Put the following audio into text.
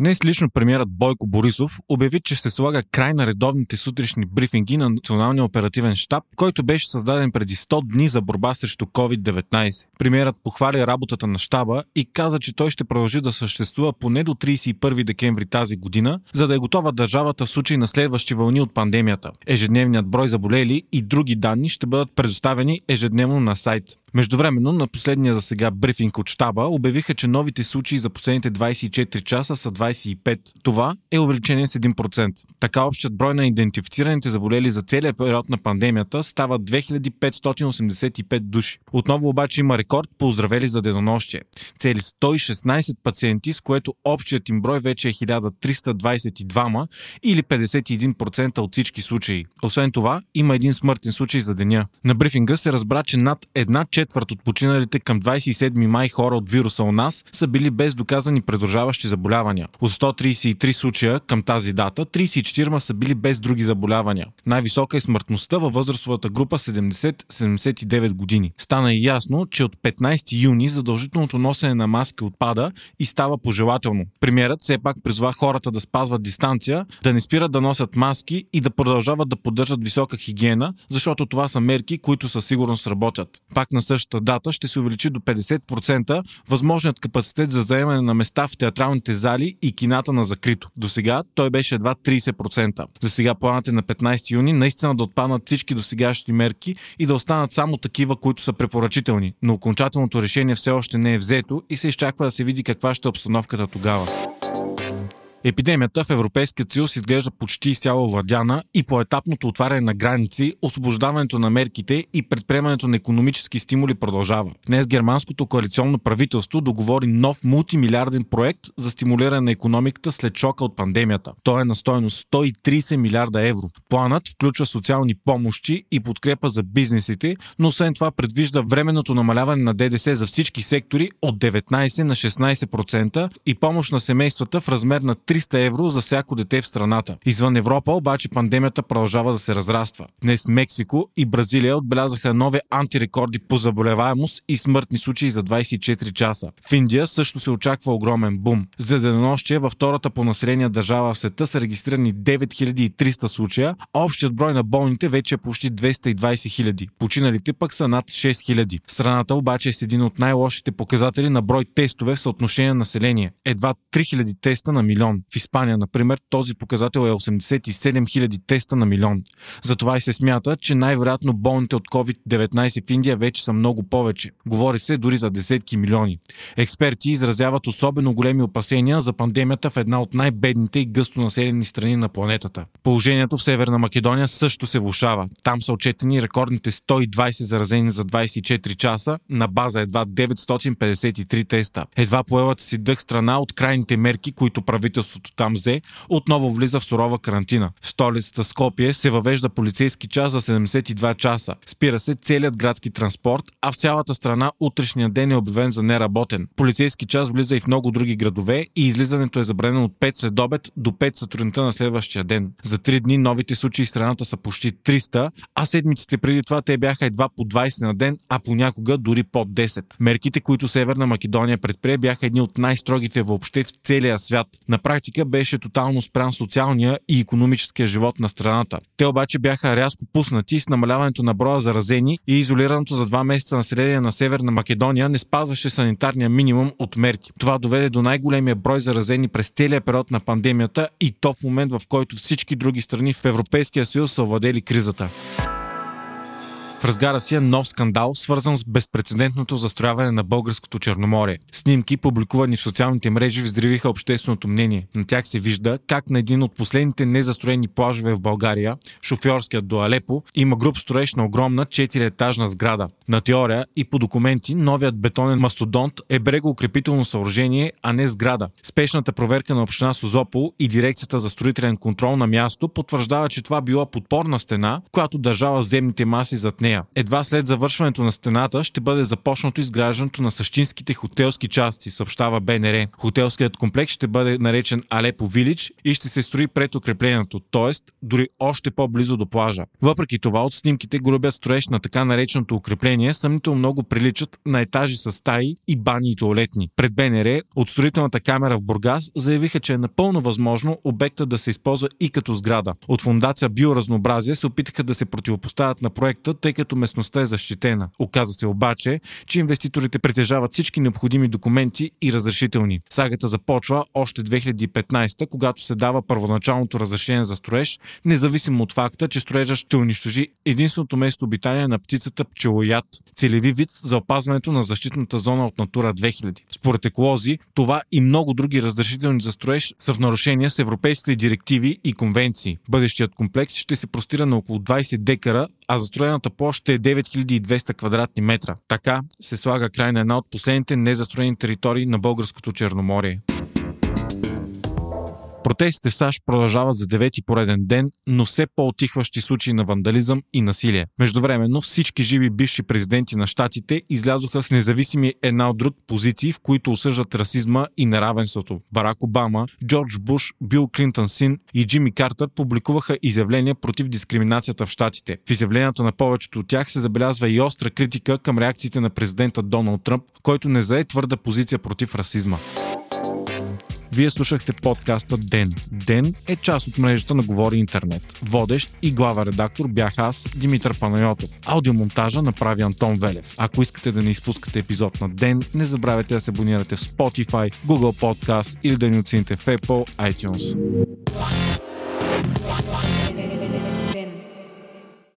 Днес лично премиерът Бойко Борисов обяви, че ще слага край на редовните сутрешни брифинги на Националния оперативен штаб, който беше създаден преди 100 дни за борба срещу COVID-19. Премиерът похвали работата на щаба и каза, че той ще продължи да съществува поне до 31 декември тази година, за да е готова държавата в случай на следващи вълни от пандемията. Ежедневният брой заболели и други данни ще бъдат предоставени ежедневно на сайт. Междувременно, на последния за сега брифинг от щаба обявиха, че новите случаи за последните 24 часа са 25. Това е увеличение с 1%. Така общият брой на идентифицираните заболели за целия период на пандемията става 2585 души. Отново обаче има рекорд по оздравели за денонощие. Цели 116 пациенти, с което общият им брой вече е 1322 или 51% от всички случаи. Освен това, има един смъртен случай за деня. На брифинга се разбра, че над една четвърт от починалите към 27 май хора от вируса у нас са били без доказани придружаващи заболявания. От 133 случая към тази дата, 34 са били без други заболявания. Най-висока е смъртността във възрастовата група 70-79 години. Стана и ясно, че от 15 юни задължителното носене на маски отпада и става пожелателно. Премьерът все пак призва хората да спазват дистанция, да не спират да носят маски и да продължават да поддържат висока хигиена, защото това са мерки, които със сигурност работят. Пак на същата дата ще се увеличи до 50% възможният капацитет за заемане на места в театралните зали и кината на закрито. До сега той беше едва 30%. За сега планът е на 15 юни наистина да отпаднат всички досегашни мерки и да останат само такива, които са препоръчителни. Но окончателното решение все още не е взето и се изчаква да се види каква ще е обстановката тогава. Епидемията в Европейския съюз изглежда почти изцяло владяна и по етапното отваряне на граници, освобождаването на мерките и предприемането на економически стимули продължава. Днес германското коалиционно правителство договори нов мултимилиарден проект за стимулиране на економиката след шока от пандемията. Той е на стоеност 130 милиарда евро. Планът включва социални помощи и подкрепа за бизнесите, но освен това предвижда временното намаляване на ДДС за всички сектори от 19 на 16% и помощ на семействата в размер на 300 евро за всяко дете в страната. Извън Европа обаче пандемията продължава да се разраства. Днес Мексико и Бразилия отбелязаха нови антирекорди по заболеваемост и смъртни случаи за 24 часа. В Индия също се очаква огромен бум. За денонощие във втората по население държава в света са регистрирани 9300 случая, а общият брой на болните вече е почти 220 000. Починалите пък са над 6000. Страната обаче е с един от най-лошите показатели на брой тестове в съотношение на население. Едва 3000 теста на милион. В Испания, например, този показател е 87 000 теста на милион. Затова и се смята, че най-вероятно болните от COVID-19 в Индия вече са много повече. Говори се дори за десетки милиони. Експерти изразяват особено големи опасения за пандемията в една от най-бедните и гъсто населени страни на планетата. Положението в Северна Македония също се влушава. Там са отчетени рекордните 120 заразени за 24 часа на база едва 953 теста. Едва поелата си дъх страна от крайните мерки, които правителството там взе, отново влиза в сурова карантина. В столицата Скопие се въвежда полицейски час за 72 часа. Спира се целият градски транспорт, а в цялата страна утрешния ден е обявен за неработен. Полицейски час влиза и в много други градове и излизането е забранено от 5 след обед до 5 сутринта на следващия ден. За 3 дни новите случаи в страната са почти 300, а седмиците преди това те бяха едва по 20 на ден, а понякога дори под 10. Мерките, които Северна Македония предприе, бяха едни от най-строгите въобще в целия свят. На практика беше тотално спрян социалния и економическия живот на страната. Те обаче бяха рязко пуснати с намаляването на броя заразени и изолираното за два месеца население на Северна Македония не спазваше санитарния минимум от мерки. Това доведе до най-големия брой заразени през целия период на пандемията и то в момент, в който всички други страни в Европейския съюз са овладели кризата. Разгара си е нов скандал, свързан с безпредседентното застрояване на българското Черноморие. Снимки, публикувани в социалните мрежи, взривиха общественото мнение. На тях се вижда как на един от последните незастроени плажове в България, шофьорският до Алепо, има груп строеж на огромна 4-етажна сграда. На теория и по документи новият бетонен мастодонт е брегоукрепително съоръжение, а не сграда. Спешната проверка на община Созопол и дирекцията за строителен контрол на място потвърждава, че това била подпорна стена, която държава земните маси зад нея. Едва след завършването на стената ще бъде започнато изграждането на същинските хотелски части, съобщава БНР. Хотелският комплекс ще бъде наречен Алепо Вилич и ще се строи пред укреплението, т.е. дори още по-близо до плажа. Въпреки това, от снимките грубият строеж на така нареченото укрепление съмнително много приличат на етажи с стаи и бани и туалетни. Пред БНР от строителната камера в Бургас заявиха, че е напълно възможно обекта да се използва и като сграда. От фундация Биоразнообразие се опитаха да се противопоставят на проекта, тъй като местността е защитена. Оказа се обаче, че инвеститорите притежават всички необходими документи и разрешителни. Сагата започва още 2015, когато се дава първоначалното разрешение за строеж, независимо от факта, че строежа ще унищожи единственото место обитание на птицата пчелоят, целеви вид за опазването на защитната зона от Натура 2000. Според еколози, това и много други разрешителни за строеж са в нарушение с европейските директиви и конвенции. Бъдещият комплекс ще се простира на около 20 декара, а застроената площ е 9200 квадратни метра. Така се слага край на една от последните незастроени територии на българското Черноморие. Протестите в САЩ продължават за девети пореден ден, но все по-отихващи случаи на вандализъм и насилие. Междувременно всички живи бивши президенти на щатите излязоха с независими една от друг позиции, в които осъждат расизма и неравенството. Барак Обама, Джордж Буш, Бил Клинтън син и Джимми Картер публикуваха изявления против дискриминацията в щатите. В изявленията на повечето от тях се забелязва и остра критика към реакциите на президента Доналд Тръмп, който не зае твърда позиция против расизма. Вие слушахте подкаста Ден. Ден е част от мрежата на Говори Интернет. Водещ и глава редактор бях аз, Димитър Панайотов. Аудиомонтажа направи Антон Велев. Ако искате да не изпускате епизод на Ден, не забравяйте да се абонирате в Spotify, Google Podcast или да ни оцените в Apple iTunes.